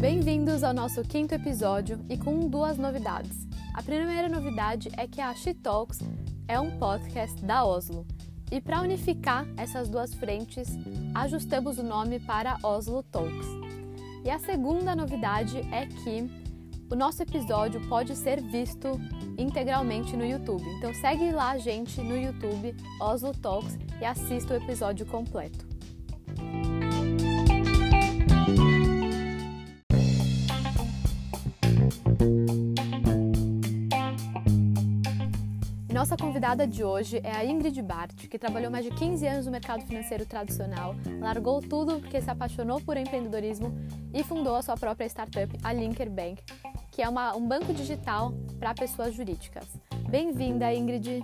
Bem-vindos ao nosso quinto episódio e com duas novidades. A primeira novidade é que a She Talks é um podcast da Oslo. E para unificar essas duas frentes, ajustamos o nome para Oslo Talks. E a segunda novidade é que o nosso episódio pode ser visto integralmente no YouTube. Então segue lá a gente no YouTube, Oslo Talks, e assista o episódio completo. Nossa convidada de hoje é a Ingrid Bart, que trabalhou mais de 15 anos no mercado financeiro tradicional, largou tudo porque se apaixonou por empreendedorismo e fundou a sua própria startup, a Linker Bank, que é uma, um banco digital para pessoas jurídicas. Bem-vinda, Ingrid!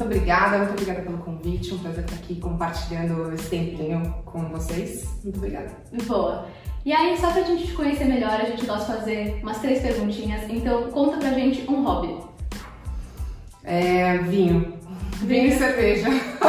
Muito obrigada, muito obrigada pelo convite. Um prazer estar aqui compartilhando esse tempinho com vocês. Muito obrigada. Boa. E aí, só pra gente te conhecer melhor, a gente gosta de fazer umas três perguntinhas. Então, conta pra gente um hobby. É, vinho. Vinho e cerveja.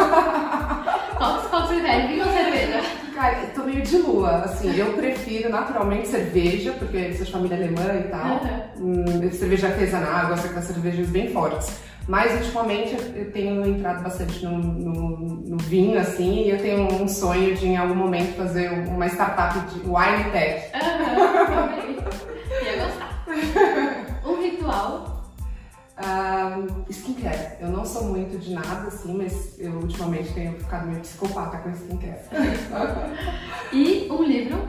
qual, qual você prefere, vinho ou cerveja? Cara, eu tô meio de lua, assim, eu prefiro naturalmente cerveja, porque sou de família alemã e tal. Uhum. Hum, cerveja artesanal, gosto daquelas cervejas bem fortes. Mas ultimamente eu tenho entrado bastante no, no, no, vinho, assim, e eu tenho um sonho de em algum momento fazer uma startup de wine tech. Uhum, Ia gostar. Um ritual? Um, skincare. Eu não sou muito de nada, assim, mas eu ultimamente tenho ficado meio psicopata com skincare. e um livro?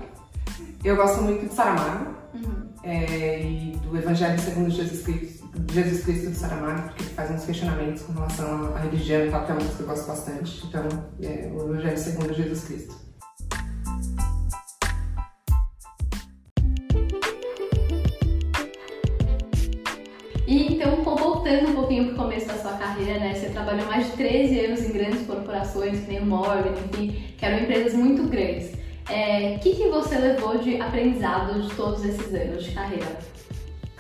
Eu gosto muito de Saramago uhum. é, e do Evangelho segundo Jesus Cristo Jesus Cristo de Saramago, porque ele faz uns questionamentos com relação à religião e tal, que é uma que eu gosto bastante. Então, é o Evangelho segundo Jesus Cristo. E então, voltando um pouquinho para o começo da sua carreira, né? Você trabalhou mais de 13 anos em grandes corporações, que nem o Morgan, enfim, que eram empresas muito grandes. O é, que, que você levou de aprendizado de todos esses anos de carreira?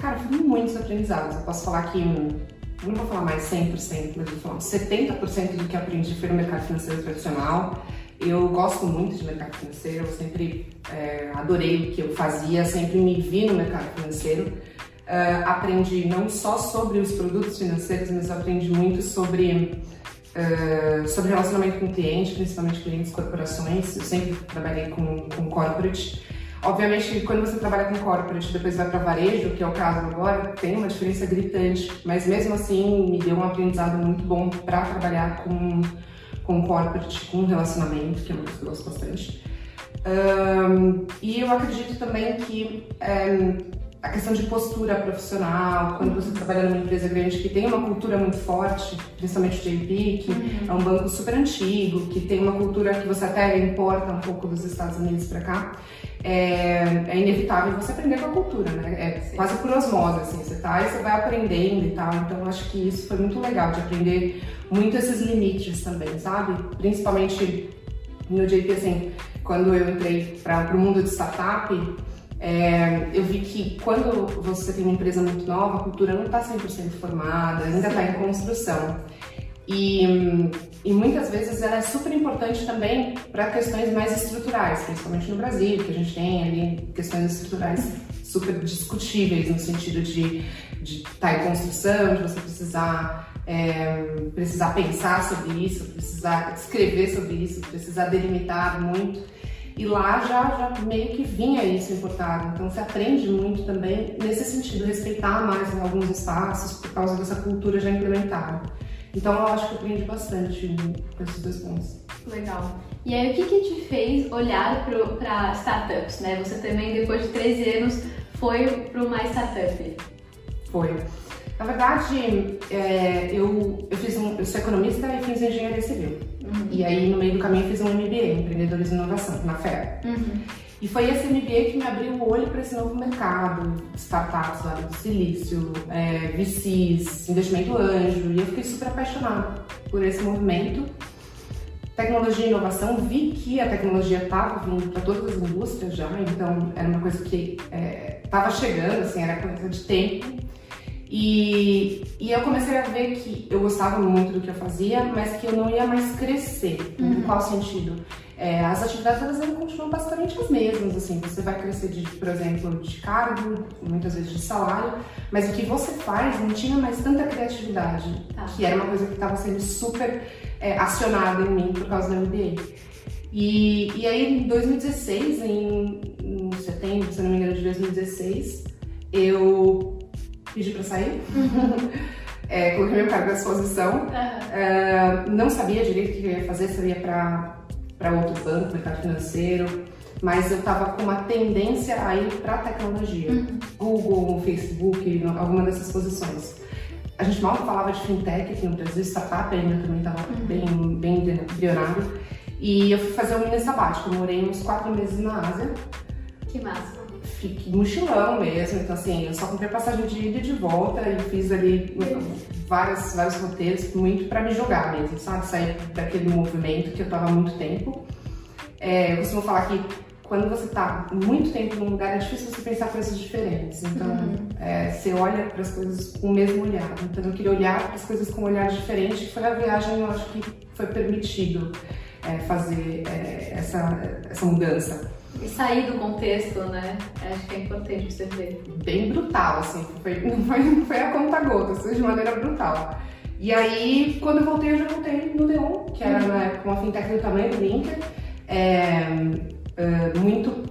Cara, foram muitos aprendizados. Eu posso falar que, não vou falar mais 100%, mas vou falar 70% do que aprendi foi no mercado financeiro tradicional. Eu gosto muito de mercado financeiro, eu sempre é, adorei o que eu fazia, sempre me vi no mercado financeiro. Uh, aprendi não só sobre os produtos financeiros, mas aprendi muito sobre, uh, sobre relacionamento com o cliente, principalmente clientes corporações. Eu sempre trabalhei com, com corporate. Obviamente, quando você trabalha com corporate e depois vai para varejo, que é o caso agora, tem uma diferença gritante, mas mesmo assim me deu um aprendizado muito bom para trabalhar com, com corporate, com relacionamento, que é eu gosto bastante. Um, e eu acredito também que um, a questão de postura profissional, quando você trabalha numa empresa grande que tem uma cultura muito forte, principalmente o JP, que uhum. é um banco super antigo, que tem uma cultura que você até importa um pouco dos Estados Unidos para cá, é, é, inevitável você aprender com a cultura, né? É Sim. quase por osmose, assim, você tá e você vai aprendendo e tal. Então acho que isso foi muito legal de aprender muito esses limites também, sabe? Principalmente no JP, assim, quando eu entrei para o mundo de startup, é, eu vi que quando você tem uma empresa muito nova, a cultura não está 100% formada, ainda está em construção. E, e, muitas vezes ela é super importante também para questões mais estruturais, principalmente no Brasil, que a gente tem ali questões estruturais super discutíveis no sentido de estar tá em construção, de você precisar, é, precisar pensar sobre isso, precisar escrever sobre isso, precisar delimitar muito. E lá já, já meio que vinha isso importado, então se aprende muito também nesse sentido, respeitar mais alguns espaços por causa dessa cultura já implementada. Então eu acho que eu aprendi bastante com esses dois pontos. Legal. E aí, o que, que te fez olhar para startups, né? Você também, depois de 13 anos, foi para uma startup. Foi. Na verdade, é, eu, eu, fiz um, eu sou economista e fiz engenharia civil. Uhum. E aí, no meio do caminho, fiz um MBA, Empreendedorismo e Inovação, na FEA. Uhum. E foi esse MBA que me abriu o olho para esse novo mercado, startups, Vale do Silício, é, VCs, investimento anjo, e eu fiquei super apaixonada por esse movimento. Tecnologia e inovação, vi que a tecnologia estava vindo para todas as indústrias já, então era uma coisa que estava é, chegando, assim, era coisa de tempo. E, e eu comecei a ver que eu gostava muito do que eu fazia, mas que eu não ia mais crescer. Uhum. Em qual sentido? É, as atividades elas continuam basicamente as mesmas, assim, você vai crescer de, por exemplo, de cargo, muitas vezes de salário, mas o que você faz não tinha mais tanta criatividade, tá. que era uma coisa que estava sendo super é, acionada em mim por causa do MBA. E, e aí, em 2016, em, em setembro, se não me engano, de 2016, eu pedi para sair. Uhum. é, coloquei meu cargo à disposição. Uhum. não sabia direito o que eu ia fazer, se eu ia para outro banco, mercado financeiro, mas eu estava com uma tendência a ir para tecnologia. Uhum. Google, Facebook, alguma dessas posições. A gente mal falava de fintech aqui no Brasil, startup ainda também estava uhum. bem, bem embrionário. E eu fui fazer um mini sabático, eu morei uns quatro meses na Ásia. Que massa! Fique mochilão mesmo. Então, assim, eu só comprei passagem de ida e de volta e fiz ali vários, vários roteiros, muito para me jogar mesmo, sabe? Sair daquele movimento que eu tava há muito tempo. É, eu costumo falar que quando você tá muito tempo num lugar, é difícil você pensar coisas diferentes. Então, uhum. é, você olha para as coisas com o mesmo olhar. Então, eu queria olhar para as coisas com um olhar diferente. Foi a viagem, eu acho que foi permitido é, fazer é, essa, essa mudança. E sair do contexto, né? Acho que é importante você ver. Bem brutal, assim. Foi, foi, foi a conta gota, assim, de maneira brutal. E aí, quando eu voltei, eu já voltei no Neon, que era uhum. época uma fintech do tamanho do Linker. É, é, muito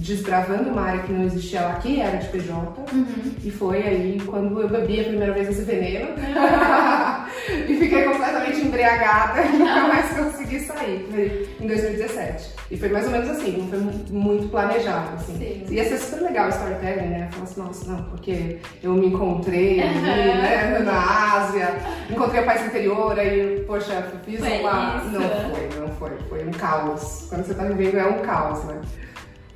desbravando uma área que não existia lá, que era de PJ. Uhum. E foi aí quando eu bebi a primeira vez esse veneno. e fiquei completamente embriagada e nunca mais consegui sair. Foi em 2017. E foi mais ou menos assim, não foi muito planejado. Assim. Sim. Ia ser super legal o storytelling, né? Falar assim, nossa, não, porque eu me encontrei ali, né, na Ásia, encontrei a paz interior, aí, poxa, fiz foi uma. Isso. Não foi, não foi. Foi um caos. Quando você tá vivendo é um caos, né?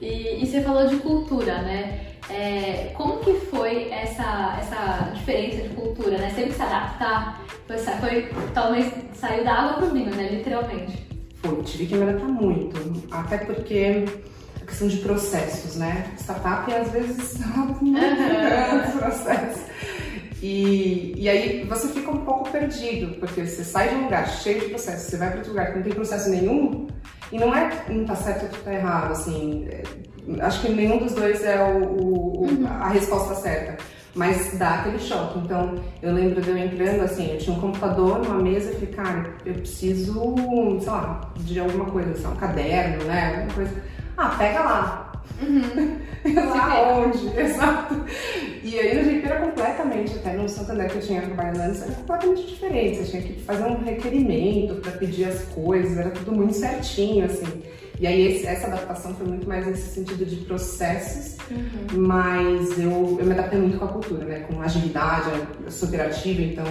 E, e você falou de cultura, né? É, como que foi essa, essa diferença de cultura, né? Você teve que se adaptar? Foi, foi, talvez saiu da água pro vinho, né? Literalmente. Foi, tive que me adaptar muito. Até porque a questão de processos, né? Startup às vezes muito uhum. processos. E, e aí você fica um pouco perdido, porque você sai de um lugar cheio de processos, você vai para outro lugar que não tem processo nenhum, e não é um tá certo ou tá errado, assim. É, acho que nenhum dos dois é o, o uhum. a resposta certa. Mas dá aquele choque. Então, eu lembro de eu entrando assim, eu tinha um computador numa mesa e falei, cara, eu preciso, sei lá, de alguma coisa, sei lá, um caderno, né? Alguma coisa. Ah, pega lá. Uhum. lá onde? Exato. E aí no GP era completamente, até no Santander que eu tinha trabalhado antes, era completamente diferente. Você tinha que fazer um requerimento para pedir as coisas, era tudo muito certinho, assim. E aí esse, essa adaptação foi muito mais nesse sentido de processos, uhum. mas eu, eu me adaptei muito com a cultura, né? Com agilidade, eu sou operativa, então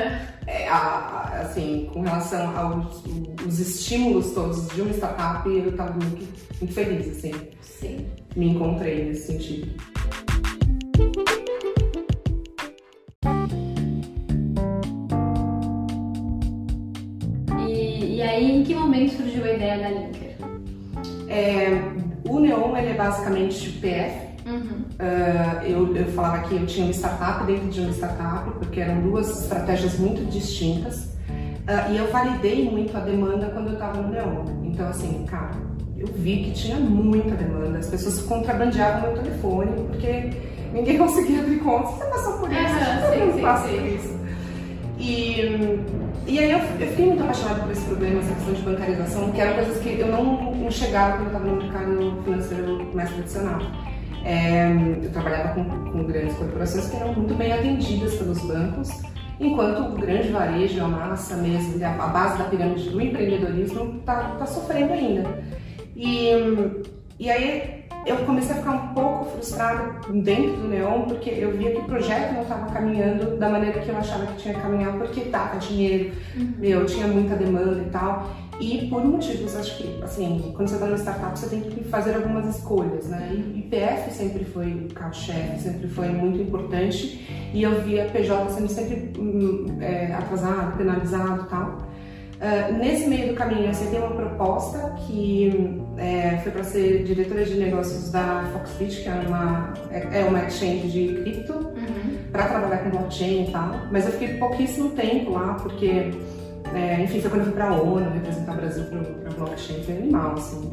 é, a, a, assim, com relação aos os estímulos todos de uma startup, eu estava muito, muito feliz, assim. Sim. Me encontrei nesse sentido. E, aí, em que momento surgiu a ideia da Linker? É, o Neon ele é basicamente PF. Uhum. Uh, eu, eu falava que eu tinha uma startup dentro de uma startup, porque eram duas estratégias muito distintas. Uh, e eu validei muito a demanda quando eu estava no Neon. Então, assim, cara, eu vi que tinha muita demanda. As pessoas contrabandeavam meu telefone, porque ninguém conseguia abrir conta. Você passou por isso? Uhum, sim, sim, sim. isso. E, e aí eu, eu, fiquei muito apaixonada por esse problema, essa questão de bancarização, que eram coisas que eu não enxergava quando eu estava no mercado financeiro mais tradicional. É, eu trabalhava com, com, grandes corporações que eram muito bem atendidas pelos bancos, enquanto o grande varejo, a massa mesmo, a base da pirâmide do empreendedorismo está tá sofrendo ainda. E, e aí eu comecei a ficar um pouco frustrada dentro do Neon, porque eu via que o projeto não estava caminhando da maneira que eu achava que tinha que caminhar, porque dava dinheiro, uhum. meu, tinha muita demanda e tal. E por motivos, acho que, assim, quando você está numa startup, você tem que fazer algumas escolhas, né? E IPF sempre foi o carro-chefe, sempre foi muito importante, e eu via PJ sendo sempre hum, é, atrasado, penalizado e tal. Uh, nesse meio do caminho, você tem uma proposta que é, foi para ser diretora de negócios da Foxbit, que é uma, é, é uma exchange de cripto. Uhum. para trabalhar com blockchain e tal, mas eu fiquei pouquíssimo tempo lá, porque, é, enfim, foi quando eu fui para a ONU representar o Brasil para blockchain, foi animal, assim.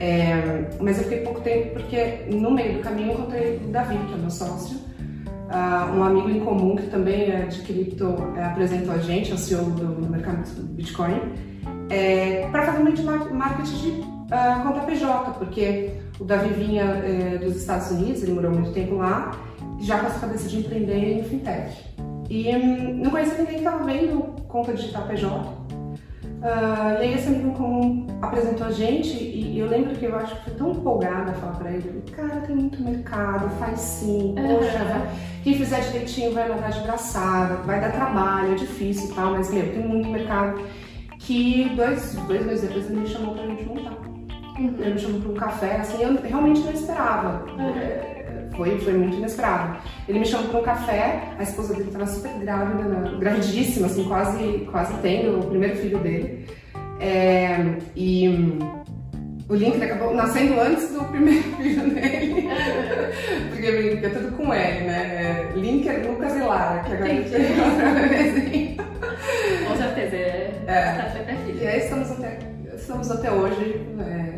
É, mas eu fiquei pouco tempo porque no meio do caminho eu encontrei o Davi, que é meu sócio, uh, um amigo em comum que também é de cripto é, apresentou a gente, é o CEO do, do mercado do Bitcoin, é, para fazer um marketing de uh, conta PJ, porque o Davi vinha é, dos Estados Unidos, ele morou muito tempo lá, já com essa cabeça de empreender em fintech. E um, não conhecia ninguém que estava vendo conta digital PJ. Uh, e aí esse amigo comum apresentou a gente e eu lembro que eu acho que fui tão empolgada a falar pra ele, cara, tem muito mercado, faz sim, poxa, vai, quem fizer direitinho vai nadar de braçada, vai dar trabalho, é difícil e tal, mas meu, tem muito mercado que dois, dois meses depois ele me chamou pra gente montar. Ele me chamou pra um café, assim, eu realmente não esperava. Uhum foi, foi muito inesperado. Ele me chamou para um café, a esposa dele estava super grávida, né? gravidíssima, assim, quase, quase tendo o primeiro filho dele. É, e o Link acabou nascendo antes do primeiro filho dele. porque é tudo com L, né? Link é Lucas e Lara, que agora Entendi. tem Com certeza, é. é. E aí estamos até, estamos até hoje é, Link.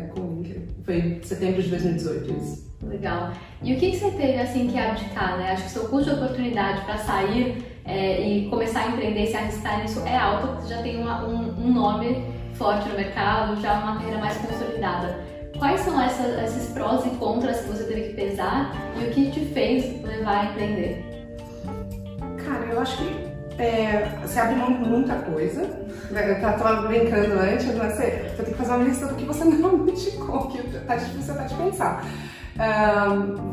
Foi setembro de 2018 isso. Legal. E o que, que você teve assim que abdicar, né? Acho que seu custo de oportunidade para sair é, e começar a empreender, se arriscar nisso é alto, porque você já tem uma, um, um, nome forte no mercado, já uma carreira mais consolidada. Quais são essas, esses prós e contras que você teve que pesar e o que te fez levar a empreender? Cara, eu acho que é, você abre mão de muita coisa. Eu estava brincando antes, mas você, você tem que fazer uma lista do que você não indicou, que tá difícil até de pensar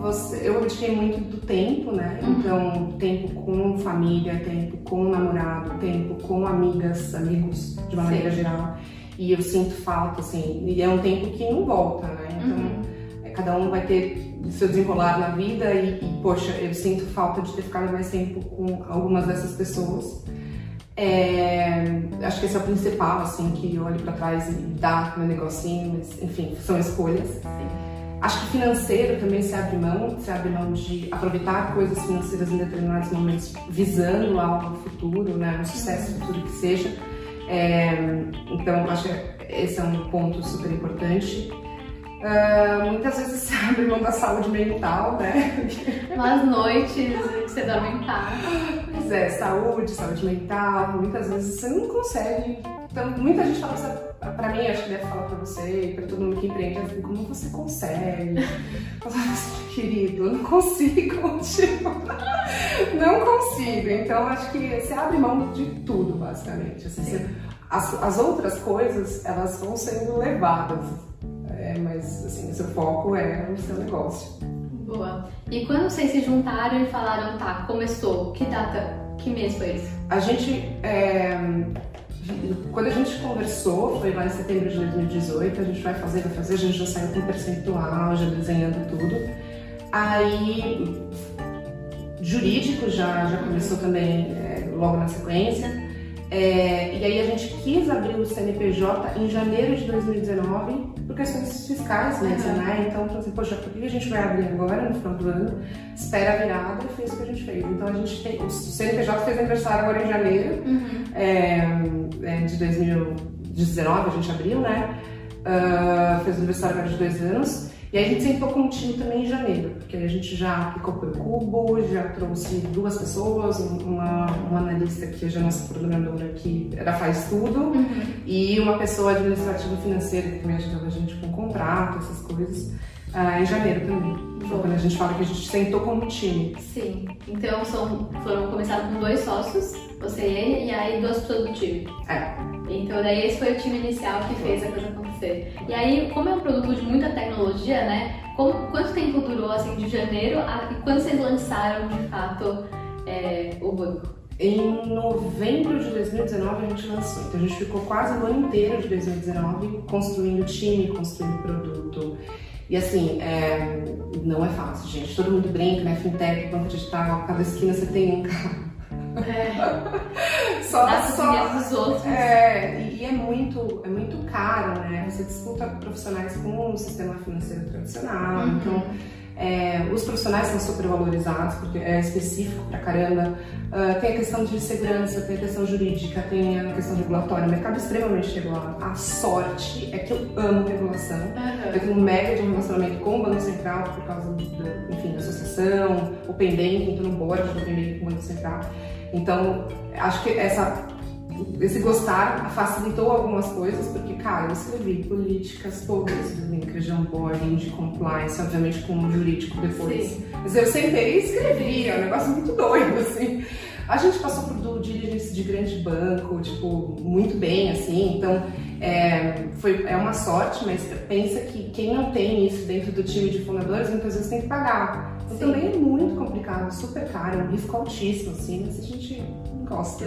você, eu abdiquei muito do tempo, né? Uhum. Então, tempo com família, tempo com namorado, tempo com amigas, amigos de uma maneira geral. E eu sinto falta, assim, e é um tempo que não volta, né? Então, uhum. É, cada um vai ter seu desenrolar na vida e, e, poxa, eu sinto falta de ter ficado mais tempo com algumas dessas pessoas. É, acho que esse é o principal, assim, que eu olho para trás e dá meu negocinho, mas enfim, são escolhas. Sim. Acho que financeiro também se abre mão, se abre mão de aproveitar coisas financeiras em determinados momentos, visando algo futuro, né, um sucesso futuro que seja. É, então, acho que esse é um ponto super importante. Uh, muitas vezes se abre mão da saúde mental, né? Umas noites você dorme em paz. Pois é, saúde, saúde mental, muitas vezes você não consegue. Então, muita gente fala assim, pra mim, acho que deve falar pra você e pra todo mundo que empreende, assim, como você consegue? Assim, querido, eu não consigo, tipo, não consigo. Então, acho que você abre mão de tudo, basicamente. Assim, você, as, as outras coisas, elas vão sendo levadas é, mas assim, o seu foco é o seu negócio. Boa. E quando vocês se juntaram e falaram, tá, começou, que data, que mês foi isso? A gente, é, quando a gente conversou, foi lá em setembro de 2018, a gente vai fazer, vai fazer, a gente já saiu com percentual, já desenhando tudo. Aí, jurídico já, já começou também é, logo na sequência. É, e aí a gente quis abrir o CNPJ em janeiro de 2019 por questões fiscais mesmo, uhum. né? Então, falei assim, poxa, por que a gente vai abrir agora, no final do ano? Espera a virada e fez o que a gente fez. Então, a gente tem, o CNPJ fez aniversário agora em janeiro uhum. é, é, de 2019, a gente abriu, né? Uh, fez aniversário agora de dois anos. E aí a gente sentou com o time também em janeiro, porque a gente já ficou pelo cubo, já trouxe duas pessoas, uma, uma analista que é a nossa programadora que era faz tudo, uhum. e uma pessoa administrativa financeira que também ajudava a gente com contrato, essas coisas, uh, em janeiro também. Foi quando a gente fala que a gente sentou como time. Sim. Então são, foram começaram com dois sócios, você e ele, e aí duas pessoas do time. É. Então daí esse foi o time inicial que fez a coisa acontecer. E aí, como é um produto de muita tecnologia, né? Como, quanto tempo durou assim de janeiro a, e quando vocês lançaram de fato é, o banco? Em novembro de 2019 a gente lançou. Então a gente ficou quase o ano inteiro de 2019 construindo time, construindo produto. E assim, é, não é fácil, gente. Todo mundo brinca, né? Fintech, banco digital, cada esquina você tem um carro. É. só, só dos outros. É, e é muito, é muito caro, né? Você disputa profissionais com o sistema financeiro tradicional, uhum. então É, os profissionais são super valorizados, porque é específico pra caramba. Uh, tem a questão de segurança, tem a questão jurídica, tem a questão regulatória. O mercado é extremamente regulado. A sorte é que eu amo regulação. Uhum. Eu tenho um mega de relacionamento com o Banco Central por causa, do, enfim, da associação, o pendente, então no board do pendente com o Banco Central. Então, acho que essa esse gostar facilitou algumas coisas, porque, cara, eu escrevi políticas todas do de onboarding, de compliance, obviamente com o jurídico depois. Sim. Mas eu sentei e escrevi, é um negócio muito doido, assim. A gente passou por do diligence de grande banco, tipo, muito bem, assim, então é, foi, é uma sorte, mas pensa que quem não tem isso dentro do time de fundadores, muitas vezes tem que pagar. Então Sim. também é muito complicado, super caro, é um risco altíssimo, assim, mas a gente gosta.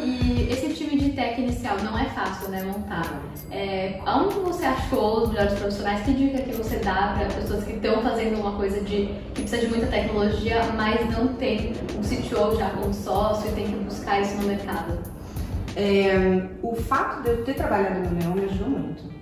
E esse time de tech inicial não é fácil, né, montar. É, onde você achou os melhores profissionais? Que dica que você dá para pessoas que estão fazendo uma coisa de que precisa de muita tecnologia, mas não tem um CTO já como sócio e tem que buscar isso no mercado? É, o fato de eu ter trabalhado no Neon me ajudou muito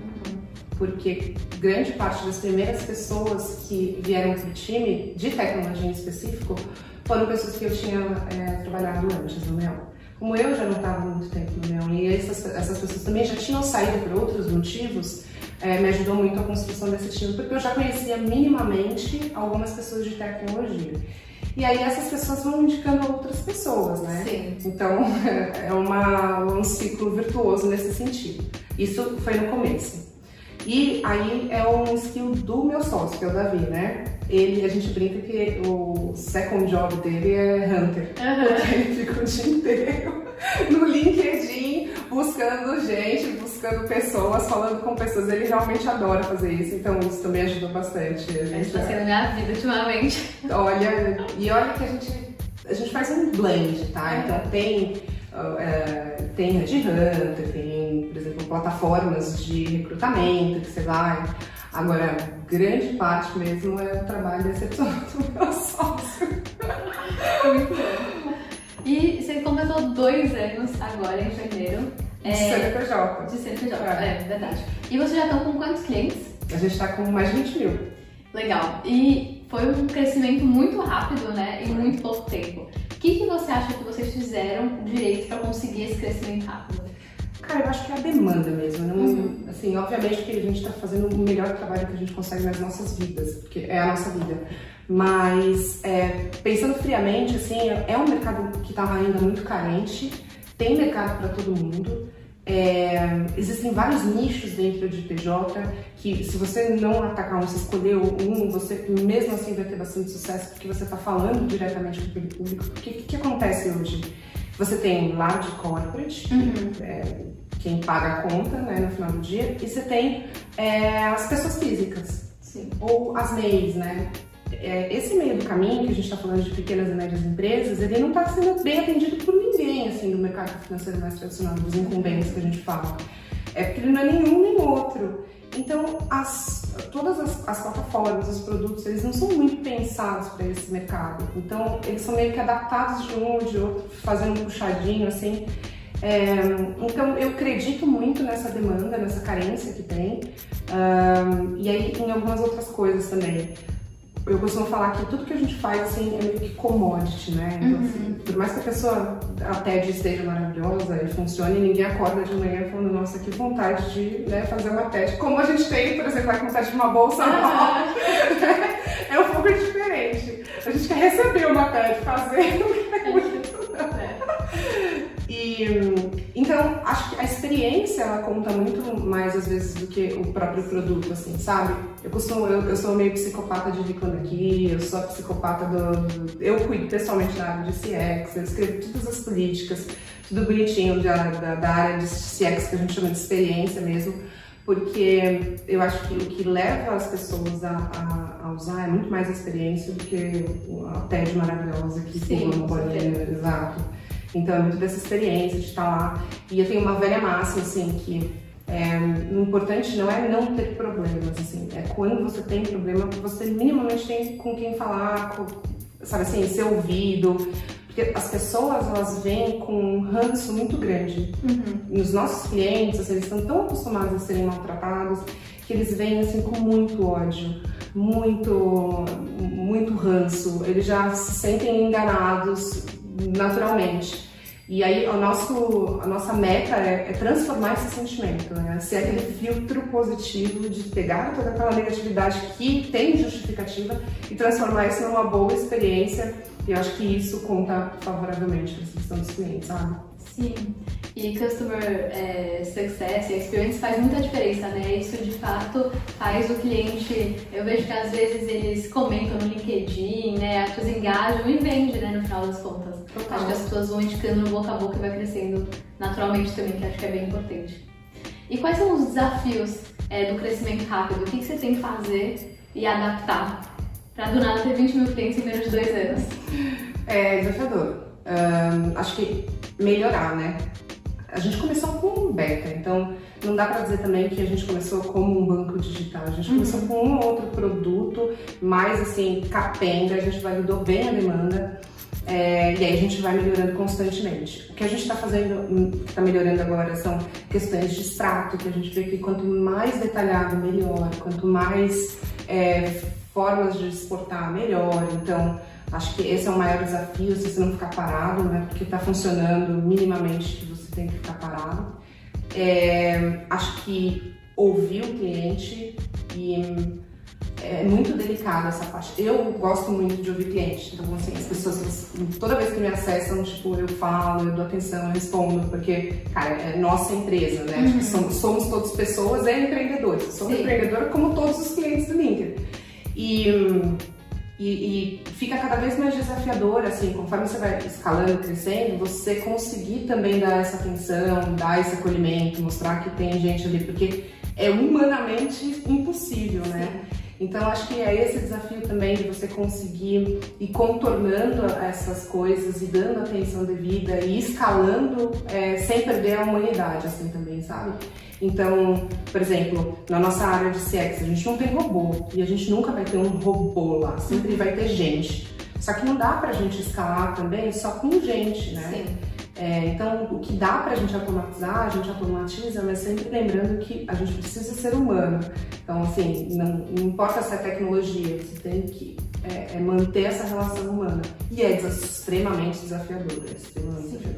porque grande parte das primeiras pessoas que vieram para o time, de tecnologia em específico, foram pessoas que eu tinha é, trabalhado antes no Neon. Como eu já não estava muito tempo no Neon e essas, essas pessoas também já tinham saído por outros motivos, é, me ajudou muito a construção desse time, porque eu já conhecia minimamente algumas pessoas de tecnologia. E aí essas pessoas vão indicando outras pessoas, né? Sim. Então é uma, um ciclo virtuoso nesse sentido. Isso foi no começo. E aí é um skill do meu sócio, que é o Davi, né? Ele, a gente brinca que o second job dele é hunter. Uhum. Ele fica o dia inteiro no LinkedIn buscando gente, buscando pessoas, falando com pessoas. Ele realmente adora fazer isso, então isso também ajudou bastante. A gente tá sendo minha vida ultimamente. Olha, e olha que a gente, a gente faz um blend, tá? Então tem Uh, tem Red Hunter, tem, por exemplo, plataformas de recrutamento que você vai. Agora, grande parte mesmo é o trabalho excepcional do meu sócio. Muito bom. E você completou dois anos agora em janeiro. De é, CNPJ. De CNPJ, é. é verdade. E vocês já estão com quantos clientes? A gente está com mais de 20 mil. Legal. E foi um crescimento muito rápido, né? Em muito pouco tempo. O que, que você acha que vocês fizeram direito para conseguir esse crescimento rápido? Cara, eu acho que é a demanda mesmo. Não, uhum. Assim, obviamente que a gente está fazendo o melhor trabalho que a gente consegue nas nossas vidas, porque é a nossa vida. Mas, é, pensando friamente, assim, é um mercado que estava ainda muito carente, tem mercado para todo mundo. É, existem vários nichos dentro de PJ que se você não atacar um, você escolheu um, você mesmo assim vai ter bastante sucesso porque você está falando diretamente com aquele público. O que, que, acontece hoje? Você tem large corporate, uhum. é, quem paga a conta né, no final do dia, e você tem é, as pessoas físicas, Sim. ou as MEIs, né? é, esse meio do caminho, que a gente está falando de pequenas e médias empresas, ele não está sendo bem atendido por ninguém, assim, do mercado financeiro mais tradicional, dos incumbentes que a gente fala. É porque ele não é nenhum nem outro. Então, as, todas as, as, plataformas, os produtos, eles não são muito pensados para esse mercado. Então, eles são meio que adaptados de um ou de outro, fazendo um puxadinho, assim. É, então, eu acredito muito nessa demanda, nessa carência que tem. Um, e aí, em algumas outras coisas também eu costumo falar que tudo que a gente faz assim é meio que commodity, né? Então, uhum. assim, por mais que a pessoa, a TED esteja maravilhosa e funcione, ninguém acorda de manhã falando, nossa, que vontade de né, fazer uma TED. Como a gente tem, por exemplo, a vontade de uma bolsa nova. é um pouco diferente. A gente quer receber uma TED, fazer. E então acho que a experiência ela conta muito mais às vezes do que o próprio produto, assim, sabe? Eu costumo, eu, eu sou meio psicopata de Vicona aqui, eu sou a psicopata do, Eu cuido pessoalmente da área de CX, eu escrevo todas as políticas, tudo bonitinho da, da, da área de CX que a gente chama de experiência mesmo, porque eu acho que o que leva as pessoas a, a, a usar é muito mais a experiência do que a TED maravilhosa que pula no bolinho, exato. Então é muito dessa experiência de estar lá. E eu tenho uma velha máxima, assim, que é, o importante não é não ter problemas, assim, é quando você tem problema, você minimamente tem com quem falar, com, sabe assim, ser ouvido, Porque as pessoas, elas vêm com um ranço muito grande. Uhum. Os nossos clientes, assim, eles estão tão acostumados a serem maltratados que eles vêm assim com muito ódio, muito, muito ranço. Eles já se sentem enganados naturalmente. E aí o nosso, a nossa meta é, é transformar esse sentimento, né? Ser aquele filtro positivo de pegar toda aquela negatividade que tem justificativa e transformar isso numa boa experiência. E eu acho que isso conta favoravelmente para a seleção dos clientes, sabe? Sim. E Customer é, Success e Experience faz muita diferença, né? Isso de fato faz o cliente. Eu vejo que às vezes eles comentam no LinkedIn, né? As pessoas engajam e vendem, né? No final das contas. Total. Acho que as pessoas vão indicando no boca a boca e vai crescendo naturalmente também, que acho que é bem importante. E quais são os desafios é, do crescimento rápido? O que, que você tem que fazer e adaptar para do nada ter 20 mil clientes em menos de dois anos? É desafiador. Acho que melhorar, né? A gente começou com um beta, então não dá para dizer também que a gente começou como um banco digital. A gente uhum. começou com um outro produto, mais assim, capenga, a gente validou bem a demanda. É, e aí a gente vai melhorando constantemente. O que a gente está fazendo, que está melhorando agora, são questões de extrato, que a gente vê que quanto mais detalhado, melhor. Quanto mais é, formas de exportar, melhor. Então, acho que esse é o maior desafio, se você não ficar parado, né? Porque está funcionando minimamente que você tem que ficar parado. É, acho que ouvir o cliente e é muito delicado essa parte. Eu gosto muito de ouvir cliente, então assim, as pessoas, toda vez que me acessam, tipo, eu falo, eu dou atenção, eu respondo, porque, cara, é nossa empresa, né? Uhum. Somos, somos todos pessoas e empreendedores. Somos Sim. empreendedores como todos os clientes do LinkedIn. E, e, e, fica cada vez mais desafiador, assim, conforme você vai escalando, crescendo, você conseguir também dar essa atenção, dar esse acolhimento, mostrar que tem gente ali, porque é humanamente impossível, né? Então acho que é esse desafio também de você conseguir ir contornando essas coisas e dando atenção devida e escalando é, sem perder a humanidade assim também, sabe? Então, por exemplo, na nossa área de CX, a gente não tem robô e a gente nunca vai ter um robô lá, sempre vai ter gente. Só que não dá pra gente escalar também só com gente, né? Sim. É, então, o que dá para a gente automatizar, a gente automatiza, mas sempre lembrando que a gente precisa ser humano. Então, assim, não, não importa se é tecnologia, você tem que é, é manter essa relação humana. E é extremamente desafiador, é extremamente Sim.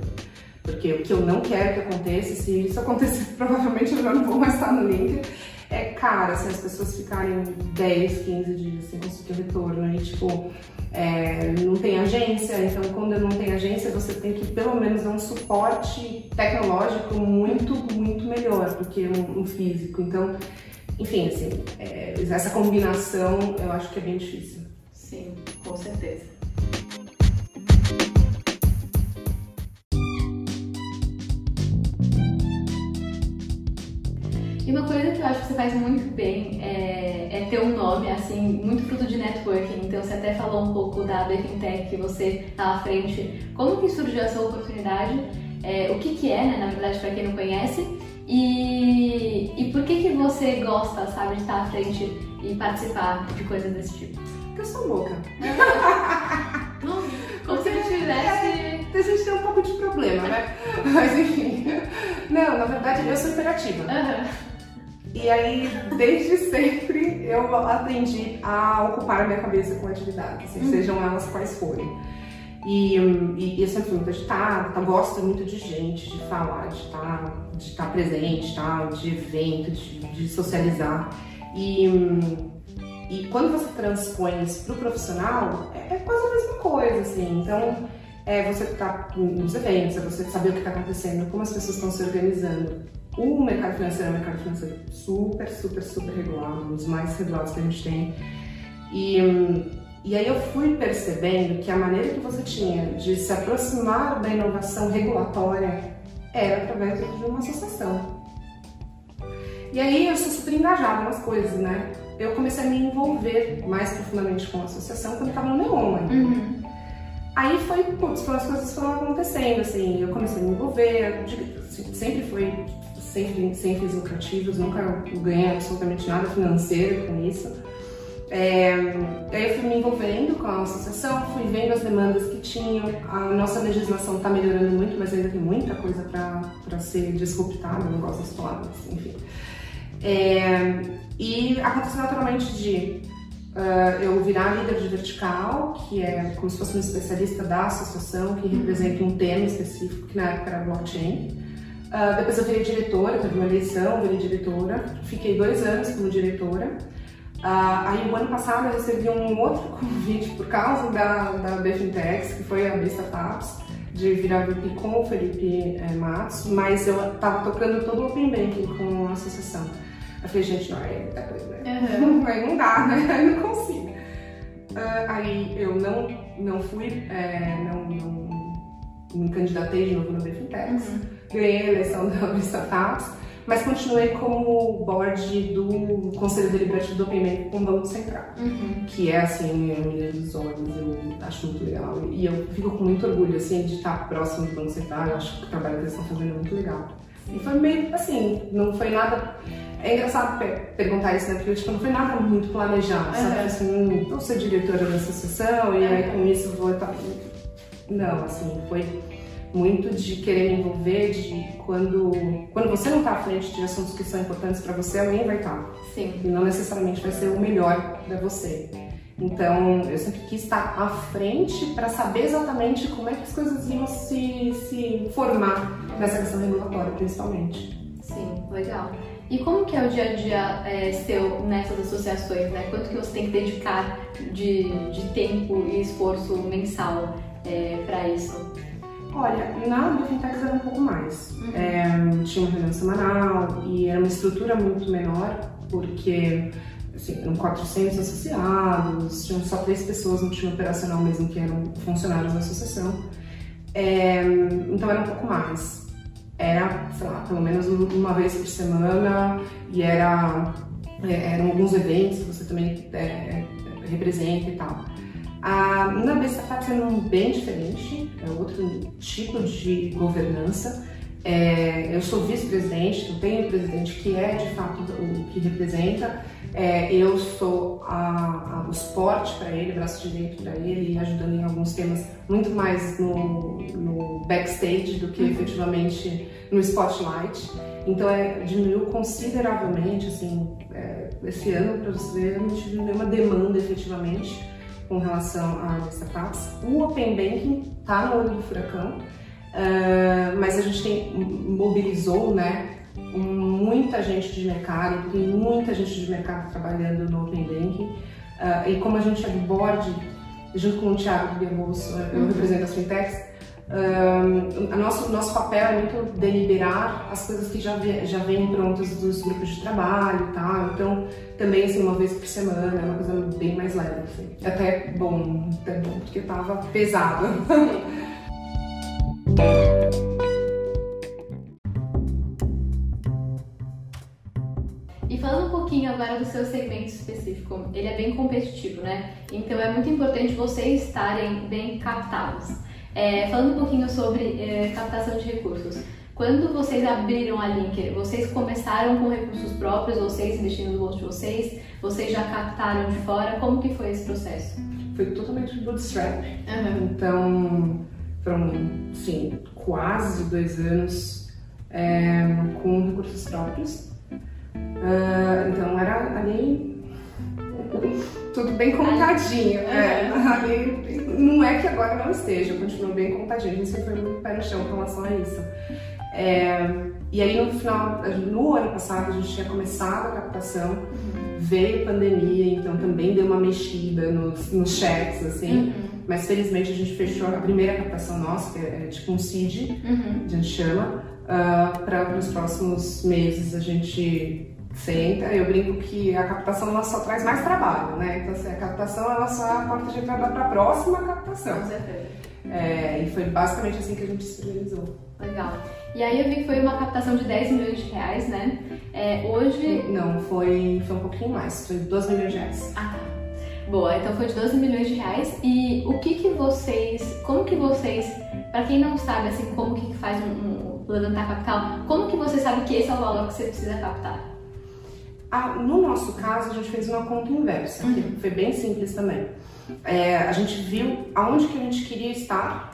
Porque o que eu não quero que aconteça, se isso acontecer, provavelmente eu já não vou mais estar no link, é cara, se as pessoas ficarem 10, 15 dias sem conseguir retorno e, tipo, é, não tem agência, então quando não tem agência você tem que pelo menos dar um suporte tecnológico muito, muito melhor do que um, um físico. Então, enfim, assim, é, essa combinação eu acho que é bem difícil. Sim, com certeza. E uma coisa que eu acho que você faz muito bem é, é, ter um nome, assim, muito fruto de networking. Então, você até falou um pouco da Befintech, que você está à frente. Como que surgiu essa oportunidade? É, o que que é, né, na verdade, para quem não conhece? E, e por que que você gosta, sabe, de estar à frente e participar de coisas desse tipo? Porque eu sou louca. Como se eu tivesse... É, a gente tem um pouco de problema, né? Mas enfim. Não, na verdade eu sou imperativa. Uhum. E aí, desde sempre, eu aprendi a ocupar a minha cabeça com atividades, uhum. sejam elas quais forem. E, e, e eu sempre fui muito agitada, tá, gosto muito de gente, de falar, de estar tá, de tá presente, tá, de evento, de, de socializar. E, e quando você transpõe isso pro profissional, é, é quase a mesma coisa, assim. Então, é você tá nos eventos, é você saber o que está acontecendo, como as pessoas estão se organizando o mercado financeiro é um mercado financeiro super, super, super regulado, um dos mais regulados que a gente tem. E, e aí eu fui percebendo que a maneira que você tinha de se aproximar da inovação regulatória era através de uma associação. E aí eu sou super engajada nas coisas, né? Eu comecei a me envolver mais profundamente com a associação quando eu estava no ainda. Uhum. Aí foi, putz, as coisas foram acontecendo, assim, eu comecei a me envolver, sempre foi sempre sem fins lucrativos, nunca ganhei absolutamente nada financeiro com isso. É, aí eu fui me envolvendo com a associação, fui vendo as demandas que tinham. A nossa legislação está melhorando muito, mas ainda tem muita coisa para ser disruptada, não gosto das palavras, enfim. É, e aconteceu naturalmente de uh, eu virar líder de vertical, que é como se fosse um especialista da associação, que representa um tema específico, que na época era blockchain. Uh, depois eu virei diretora, teve uma eleição, virei diretora, fiquei dois anos como diretora. Uh, aí, o ano passado, eu recebi um outro convite por causa da, da Befintex, que foi a Startups, de virar VP com o Felipe é, Matos, mas eu estava tocando todo o Open Banking com a associação. Eu falei, gente, não, é muita coisa, né? Uhum. Aí não dá, né? Aí não consigo. Uh, aí eu não, não fui, é, não, não me candidatei de novo no Befintex, uhum. Ganhei a eleição da Startups mas continuei como board do Conselho Deliberativo do Open com o Banco Central, uhum. que é assim, a minha dos olhos, eu acho muito legal. E eu fico com muito orgulho assim, de estar próximo do Banco Central, eu acho que o trabalho que eles estão fazendo é muito legal. E foi meio assim, não foi nada. É engraçado perguntar isso, né? Porque tipo, não foi nada muito planejado, uhum. sabe? Assim, vou ser diretora da associação e aí com isso vou estar. Não, assim, foi muito de querer me envolver, de quando, quando você não está à frente de assuntos que são importantes para você, alguém vai estar. Tá. Sim. E não necessariamente vai ser o melhor para você. Então, eu sempre quis estar à frente para saber exatamente como é que as coisas iam se, se formar nessa questão regulatória, principalmente. Sim, legal. E como que é o dia a dia é, seu nessas associações, né? Quanto que você tem que dedicar de, de tempo e esforço mensal é, para isso? Olha, na Biofintex era um pouco mais. Uhum. É, tinha uma reunião semanal e era uma estrutura muito menor, porque assim, eram 400 associados, tinham só três pessoas no time operacional mesmo que eram funcionários da associação. É, então era um pouco mais. Era, sei lá, pelo menos uma vez por semana e era, é, eram alguns eventos que você também é, representa e tal. A, na Besta está sendo bem diferente, é outro tipo de governança. É, eu sou vice-presidente, eu tenho um presidente que é de fato o que representa. É, eu sou a, a, o suporte para ele, braço direito para ele, ajudando em alguns temas muito mais no, no backstage do que uhum. efetivamente no spotlight. Então é, diminuiu consideravelmente, assim, é, esse ano, para você ver, não tive nenhuma demanda efetivamente com relação a startups. O Open Banking está no olho do furacão, uh, mas a gente tem, mobilizou né, muita gente de mercado, tem muita gente de mercado trabalhando no Open Banking. Uh, e como a gente é do board, junto com o Thiago Biabolso, eu uhum. represento as fintechs, um, nosso, nosso papel é muito deliberar as coisas que já, já vêm prontas dos grupos de trabalho e tal. Então, também, assim, uma vez por semana, é uma coisa bem mais leve. Assim. Até bom, até bom, porque tava pesado. E falando um pouquinho agora do seu segmento específico, ele é bem competitivo, né? Então é muito importante vocês estarem bem captados. É, falando um pouquinho sobre é, captação de recursos. Quando vocês abriram a Linker, vocês começaram com recursos próprios, vocês investindo no bolso de vocês, vocês já captaram de fora, como que foi esse processo? Foi totalmente bootstrap, uhum. então foram, sim, quase dois anos é, com recursos próprios. Uh, então era ali tudo bem contadinho. É, não é que agora não esteja, continua bem contadinho. A gente sempre foi muito pé no chão com relação a isso. É, e aí no final, no ano passado, a gente tinha começado a captação, uhum. veio pandemia, então também deu uma mexida nos, nos chats, assim. Uhum. Mas felizmente a gente fechou a primeira captação nossa, que é, é tipo um seed, uhum. a gente chama, uh, para os próximos meses a gente senta. Eu brinco que a captação ela só traz mais trabalho, né? Então, assim, a captação ela só é a porta de entrada para a próxima captação. Com certeza. É, e foi basicamente assim que a gente se realizou. Legal. E aí eu vi que foi uma captação de 10 milhões de reais, né? É, hoje. Não, foi, foi um pouquinho mais, foi 12 milhões de reais. Ah, tá. Boa, então foi de 12 milhões de reais. E o que que vocês. Como que vocês. Para quem não sabe, assim, como que faz um, um levantar capital, como que você sabe que esse é o valor que você precisa captar? Ah, no nosso caso, a gente fez uma conta inversa, que Uhum. foi bem simples também. É, a gente viu aonde que a gente queria estar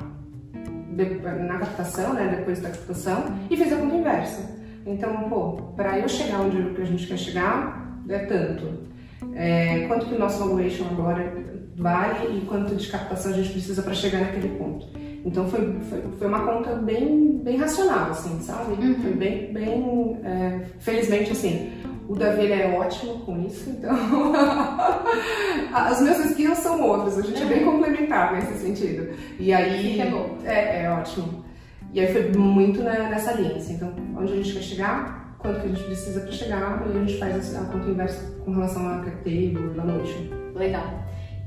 na captação, né, depois da captação, e fez a conta inversa. Então, pô, para eu chegar onde a gente quer chegar, é tanto. É, quanto que o nosso valuation agora vale e quanto de captação a gente precisa para chegar naquele ponto. Então foi, foi, foi uma conta bem, bem racional, assim, sabe? Uhum. Foi bem, bem é, felizmente, assim, o Davi ele é ótimo com isso, então as minhas skills são outras, a gente é bem complementar nesse sentido. E aí é bom. é, é ótimo. E aí foi muito na- nessa linha, assim, então onde a gente quer chegar, quanto que a gente precisa para chegar, e a gente faz a conta inversa com relação a cap table, valuation. Legal.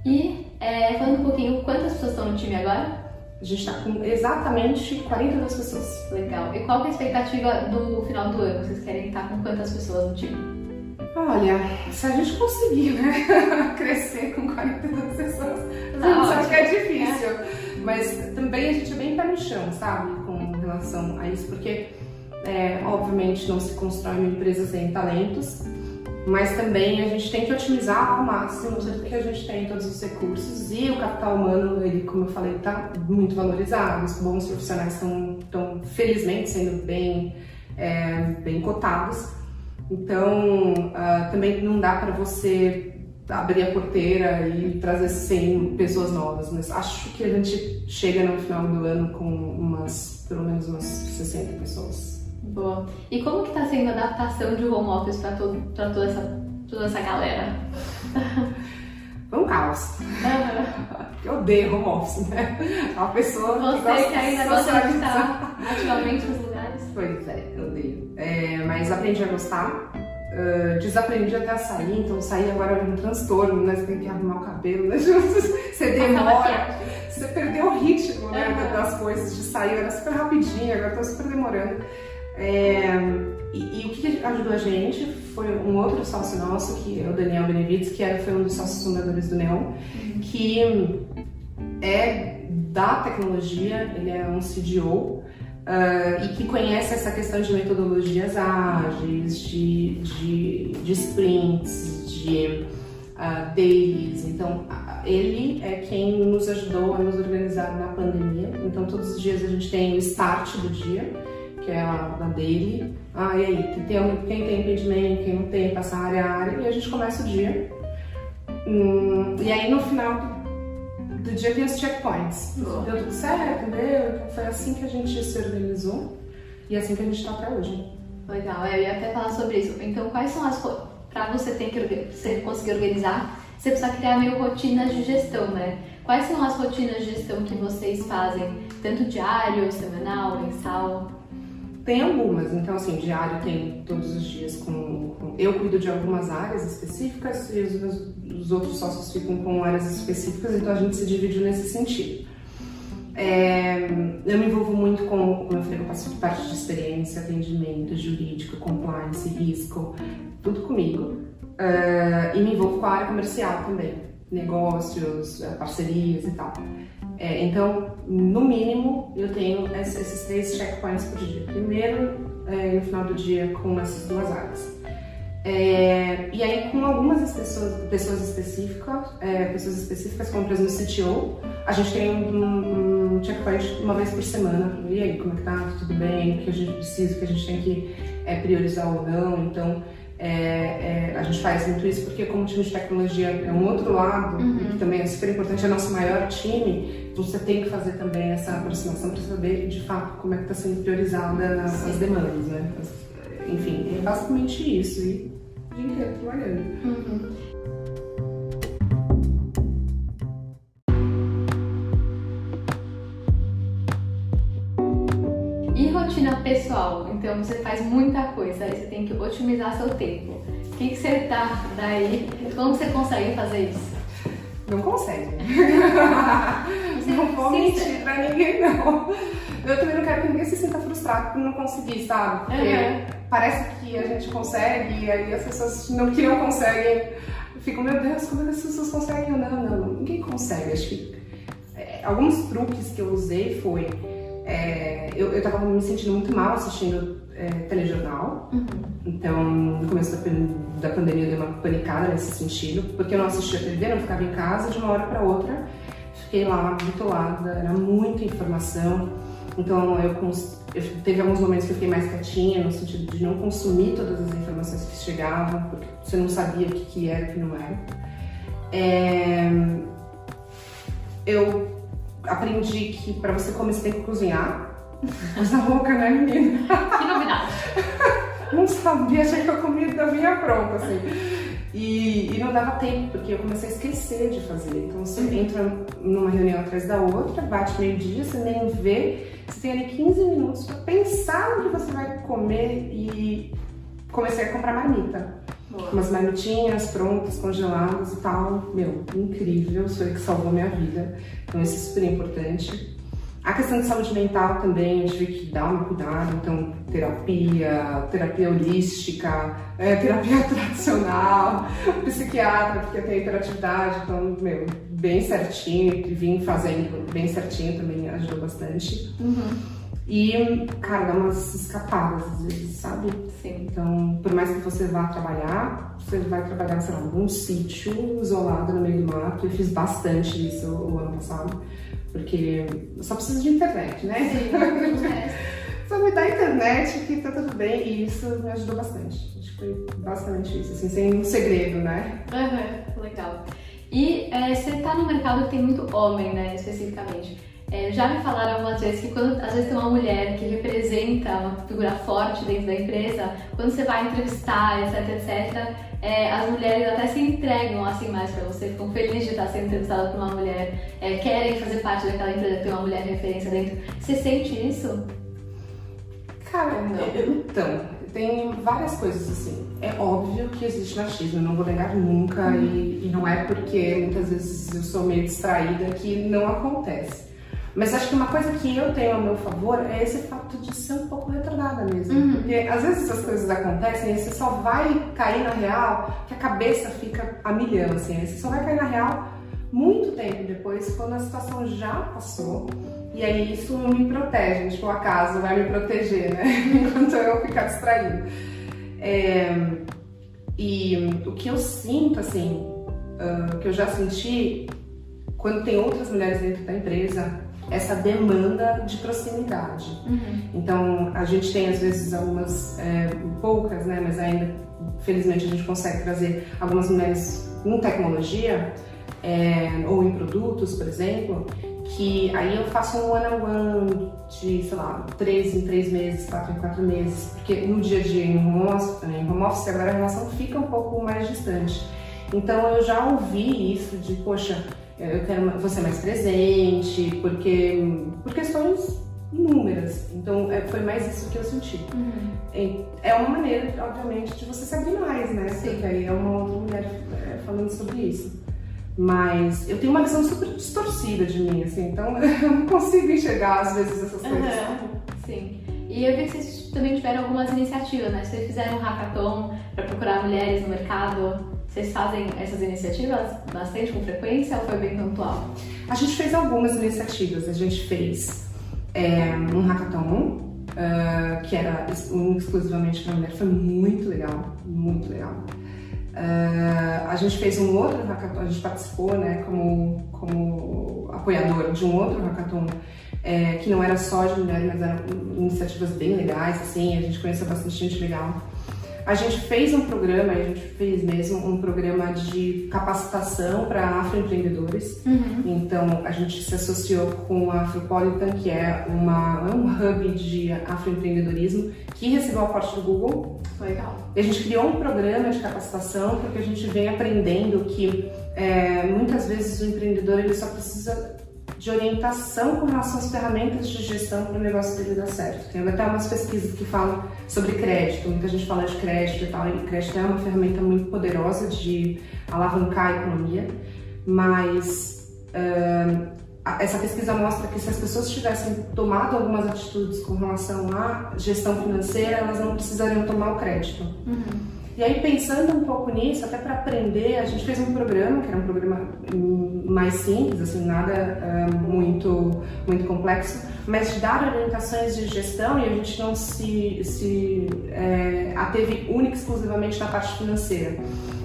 E é, falando um pouquinho, quantas pessoas estão no time agora? A gente está com exatamente 42 pessoas. Legal. E qual é a expectativa do final do ano? Vocês querem estar com quantas pessoas no time? Olha, se a gente conseguir, né, crescer com 42 pessoas, a gente sabe ótimo. que é difícil. Mas também a gente é bem pé no chão, sabe, com relação a isso, porque, é, obviamente, não se constrói uma empresa sem talentos, mas também a gente tem que otimizar ao máximo tudo que a gente tem, todos os recursos, e o capital humano, ele, como eu falei, está muito valorizado, os bons profissionais estão, felizmente, sendo bem, é, bem cotados. Então, ah, também não dá para você abrir a porteira e trazer 100 pessoas novas, mas acho que a gente chega no final do ano com umas, pelo menos umas 60 pessoas. Boa. E como que tá sendo a adaptação de home office para toda, essa, toda essa galera? Foi um caos. Eu odeio home office, né? A pessoa que Você gosta que ainda gosta de estar ativamente nos lugares? Pois é, eu odeio. É, mas aprendi a gostar. ah, desaprendi até a sair, então sair agora é um transtorno, né? Você tem que arrumar o cabelo, né? Você demora, você perdeu o ritmo né, Aham. das coisas, de sair, era super rapidinho, agora tá super demorando. É, e, e o que ajudou a gente foi um outro sócio nosso, que é o Daniel Benevides, que era, foi um dos sócios fundadores do Neon, que é da tecnologia, ele é um CDO, ah, e que conhece essa questão de metodologias ágeis, de, de, de sprints, de dailies. Então, ele é quem nos ajudou a nos organizar na pandemia. Então, todos os dias a gente tem o start do dia, que é a, a daily. Ah, e aí, quem tem, quem tem impedimento, quem não tem, passa área a área, e a gente começa o dia. Hum, e aí, no final do dia tem os checkpoints. Boa. Deu tudo certo, deu. Então, Foi assim que a gente se organizou e é assim que a gente tá até hoje. Legal, é, eu ia até falar sobre isso. Então, quais são as. ro- Pra você ter que você conseguir organizar, você precisa criar meio rotinas de gestão, né? Quais são as rotinas de gestão que vocês fazem? Tanto diário, semanal, mensal? Tem algumas, então assim, diário tem todos os dias com, com- Eu cuido de algumas áreas específicas e os, os outros sócios ficam com áreas específicas, então a gente se divide nesse sentido. É, eu me envolvo muito com, como eu falei, com a parte de experiência, atendimento, jurídico, compliance, risco, tudo comigo. É, e me envolvo com a área comercial também, negócios, é, parcerias e tal. É, então, no mínimo, eu tenho ess- esses três checkpoints por dia. Primeiro, é, no final do dia, com essas duas áreas. É, e aí, com algumas pessoas, pessoas específicas, é, pessoas específicas, como por exemplo o CTO, a gente tem um, um, um checkpoint uma vez por semana. E aí, como é que tá? Tudo bem? O que a gente precisa? O que a gente tem que é, priorizar ou não? Então, é, é, a gente faz muito isso porque, como time de tecnologia é um outro lado, que também é super importante, é nosso maior time, então você tem que fazer também essa aproximação para saber de fato como é que está sendo priorizada as Sim. demandas, né? As- enfim, é basicamente isso. E o dia inteiro trabalhando. E pessoal? Então você faz muita coisa, aí você tem que otimizar seu tempo. O que, que você tá daí? Como você consegue fazer isso? Não consegue. Você não vou precisa. mentir pra ninguém, não. Eu também não quero que ninguém se sinta frustrado por não conseguir, sabe? Porque parece que a gente consegue e aí as pessoas não, que não conseguem ficam, meu Deus, como é que as pessoas conseguem? Não, não, não. Ninguém consegue. Acho que é, alguns truques que eu usei foi. É, eu, eu tava me sentindo muito mal assistindo é, telejornal. Uhum. Então, no começo da, da pandemia, eu dei uma panicada nesse sentido, porque eu não assistia TV, não ficava em casa, de uma hora para outra, fiquei lá bitolada, era muita informação. Então, eu, eu teve alguns momentos que eu fiquei mais quietinha, no sentido de não consumir todas as informações que chegavam, porque você não sabia o que, que era e o que não era. É, eu aprendi que para você comer você tem que cozinhar. Coisa louca, né, menina? Que novidade. Não sabia, achei que a comida vinha pronta, assim. E, e não dava tempo, porque eu comecei a esquecer de fazer. Então você entra numa reunião atrás da outra, bate meio-dia, você nem vê, você tem ali 15 minutos para pensar no que você vai comer e comecei a comprar marmita. Boa. Umas marmitinhas prontas, congeladas e tal. Meu, incrível, foi que salvou minha vida. Então isso é super importante. A questão de saúde mental também, eu tive que dar um cuidado, então terapia, terapia holística, é, terapia tradicional, psiquiatra, porque eu tenho hiperatividade, então, meu, bem certinho, e vim fazendo bem certinho também ajudou bastante. Uhum. E, cara, dá umas escapadas às vezes, sabe? Sim. Então, por mais que você vá trabalhar, você vai trabalhar, sei lá, num sítio isolado no meio do mato. Eu fiz bastante isso o ano passado, porque eu só preciso de internet, né? Só me dá internet que tá tudo bem e isso me ajudou bastante. Acho que foi basicamente isso, assim, sem um segredo, né? Uhum, legal. E é, você tá no mercado que tem muito homem, né, especificamente. É, já me falaram algumas vezes que quando às vezes tem uma mulher que representa uma figura forte dentro da empresa, quando você vai entrevistar, etc, etc, é, as mulheres até se entregam assim mais pra você, ficam felizes de estar sendo entrevistada por uma mulher, é, querem fazer parte daquela empresa que tem uma mulher referência dentro. Você sente isso? Cara, Não. eu- então, tem várias coisas assim. É óbvio que existe machismo, eu não vou negar nunca, e, e não é porque muitas vezes eu sou meio distraída que não acontece. Mas acho que uma coisa que eu tenho a meu favor é esse fato de ser um pouco retardada mesmo. Uhum. Porque às vezes essas coisas acontecem e você só vai cair na real que a cabeça fica a milhão, assim. Aí você só vai cair na real muito tempo depois, quando a situação já passou. E aí isso me protege, tipo, o acaso vai me proteger, né? Enquanto eu ficar distraída. É, e o que eu sinto, assim, ah, que eu já senti, quando tem outras mulheres dentro da empresa, essa demanda de proximidade. Então, a gente tem às vezes algumas, é, poucas, né, mas ainda, felizmente, a gente consegue trazer algumas mulheres em tecnologia é, ou em produtos, por exemplo, que aí eu faço um one-on-one de, sei lá, três em três meses, quatro em quatro meses, porque no dia a dia em home office, em home office agora a relação fica um pouco mais distante. Então eu já ouvi isso de, poxa, eu quero você mais presente, porque por questões inúmeras. Então é, foi mais isso que eu senti. É- É uma maneira, obviamente, de você se abrir mais, né? Sim. Porque aí é uma outra mulher é, falando sobre isso. Mas eu tenho uma visão super distorcida de mim, assim, então eu não consigo enxergar às vezes essas coisas. Aham, Sim. E eu vi que vocês também tiveram algumas iniciativas, né? Vocês fizeram um hackathon para procurar mulheres no mercado. Vocês fazem essas iniciativas bastante com frequência ou foi bem pontual? A gente fez algumas iniciativas. A gente fez é, um hackathon, ah, que era um exclusivamente para mulher. Foi muito legal, muito legal. Ah, a gente fez um outro hackathon, a gente participou né, como, como apoiador de um outro hackathon é, que não era só de mulher, mas eram iniciativas bem legais, assim, a gente conheceu bastante gente legal. A gente fez um programa, a gente fez mesmo um programa de capacitação para afroempreendedores. Então, a gente se associou com a Afropolitan, que é uma, é um hub de afroempreendedorismo, que recebeu o aporte do Google. Legal. E a gente criou um programa de capacitação, porque a gente vem aprendendo que é, muitas vezes o empreendedor ele só precisa de orientação com relação às ferramentas de gestão para o negócio dele dar certo. Tem até umas pesquisas que falam sobre crédito, muita gente fala de crédito e tal, e crédito é uma ferramenta muito poderosa de alavancar a economia, mas a- essa pesquisa mostra que se as pessoas tivessem tomado algumas atitudes com relação à gestão financeira, elas não precisariam tomar o crédito. E E aí, pensando um pouco nisso, até para aprender, a gente fez um programa, que era um programa mais simples, assim, nada uh, muito, muito complexo, mas de dar orientações de gestão e a gente não se, se é, ateve única e exclusivamente na parte financeira.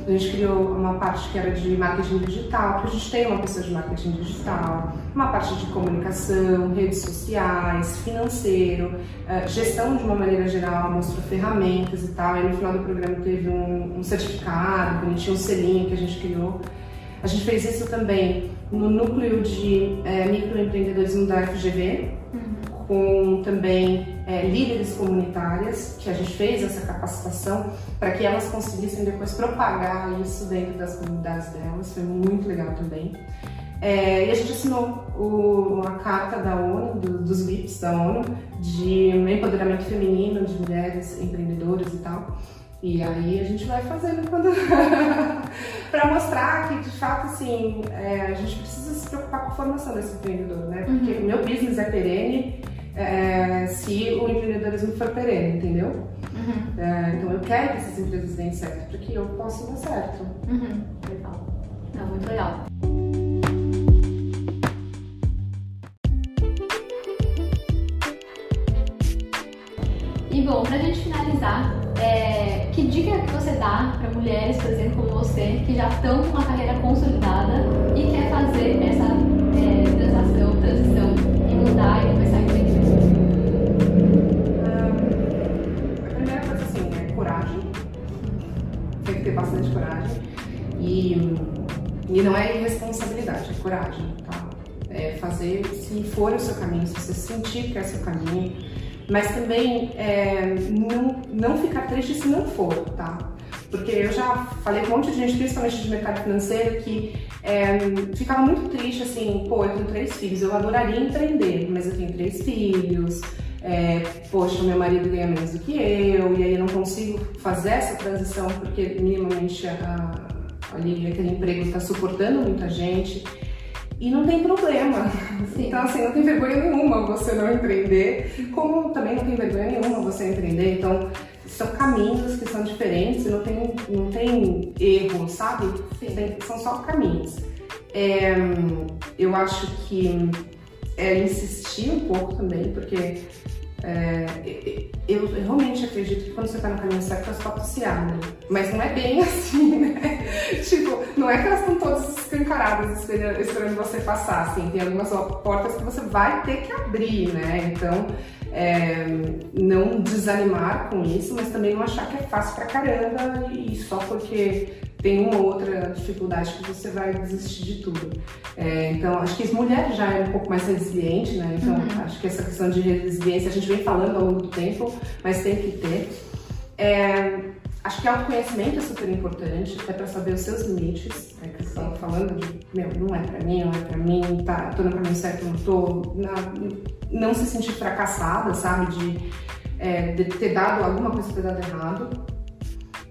A gente criou uma parte que era de marketing digital, porque a gente tem uma pessoa de marketing digital, uma parte de comunicação, redes sociais, financeiro, uh, gestão de uma maneira geral, mostrou ferramentas e tal. E no final do programa teve um, um certificado, bonitinho, um selinho que a gente criou. A gente fez isso também no núcleo de é, microempreendedorismo da FGV, uhum. com também é, líderes comunitárias, que a gente fez essa capacitação para que elas conseguissem depois propagar isso dentro das comunidades delas, foi muito legal também. É, e a gente assinou o, a carta da ONU, do, dos VIPs da ONU, de empoderamento feminino de mulheres empreendedoras e tal. E aí a gente vai fazendo quando. para mostrar que de fato assim, é, a gente precisa se preocupar com a formação desse empreendedor, né? Porque uhum. o meu business é perene é, se o empreendedorismo for perene, entendeu? Uhum. É, então eu quero que essas empresas deem certo, para que eu possa dar certo. Uhum. Legal. Tá muito legal. E bom, pra gente finalizar, é, que dica que você dá para mulheres, por exemplo, como você, que já estão com uma carreira consolidada e quer fazer essa ter bastante coragem. E, e não é irresponsabilidade, é coragem, tá? É fazer se for o seu caminho, se você sentir que é o seu caminho mas também é, não, não ficar triste se não for, tá? Porque eu já falei com um monte de gente, principalmente de mercado financeiro, que é, ficava muito triste assim, pô, eu tenho três filhos, eu adoraria empreender, mas eu tenho três filhos, é, poxa, meu marido ganha menos do que eu, e aí eu não consigo fazer essa transição porque minimamente a, ali aquele emprego está suportando muita gente. E não tem problema. Sim. Então, assim, não tem vergonha nenhuma você não empreender, como também não tem vergonha nenhuma você empreender. Então, são caminhos que são diferentes, não tem, não tem erro, sabe? Tem, são só caminhos. É, eu acho que é insistir um pouco também, porque é, eu, eu, realmente acredito que quando você tá no caminho certo, as portas se abrem. Mas não é bem assim, né? tipo, não é que elas estão todas escancaradas esperando, esperando você passar, assim. Tem algumas portas que você vai ter que abrir, né? Então, é, não desanimar com isso, mas também não achar que é fácil pra caramba e só porque tem uma outra dificuldade que você vai desistir de tudo. É, então, acho que as mulheres já é um pouco mais resiliente, né? Então, uhum. acho que essa questão de resiliência a gente vem falando ao longo do tempo, mas tem que ter. É, acho que autoconhecimento é super importante, até para saber os seus limites, né? Que estava falando de, meu, não é para mim, não é para mim, tá, tô no caminho certo, não tô. Na, não se sentir fracassada, sabe? De, é, de ter dado alguma coisa ter dado errado.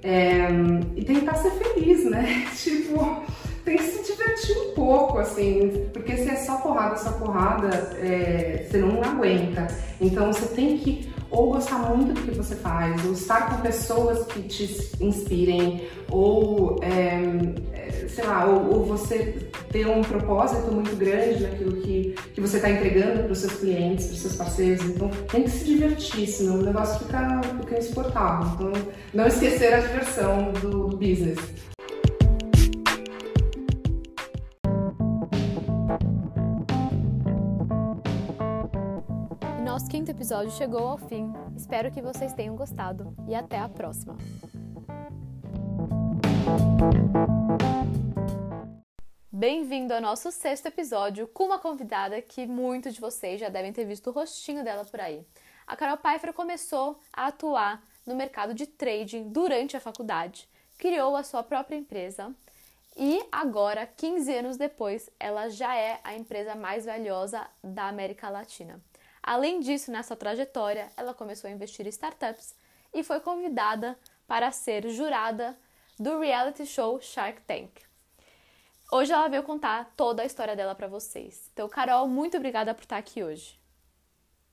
É, e tentar ser feliz, né? tipo, tem que se divertir um pouco, assim, porque se é só porrada, só porrada, é, você não aguenta. Então você tem que ou gostar muito do que você faz, ou estar com pessoas que te inspirem, ou é, sei lá, ou, ou, você ter um propósito muito grande naquilo que, que você está entregando para os seus clientes, para os seus parceiros. Então tem que se divertir, senão o negócio fica, fica insuportável. Então não esquecer a diversão do, do business. Nosso quinto episódio chegou ao fim. Espero que vocês tenham gostado e até a próxima. Bem-vindo ao nosso sexto episódio com uma convidada que muitos de vocês já devem ter visto o rostinho dela por aí. A Carol Pfeiffer começou a atuar no mercado de trading durante a faculdade, criou a sua própria empresa e agora, 15 anos depois, ela já é a empresa mais valiosa da América Latina. Além disso, nessa trajetória, ela começou a investir em startups e foi convidada para ser jurada do reality show Shark Tank. Hoje ela veio contar toda a história dela para vocês. Então, Carol, muito obrigada por estar aqui hoje.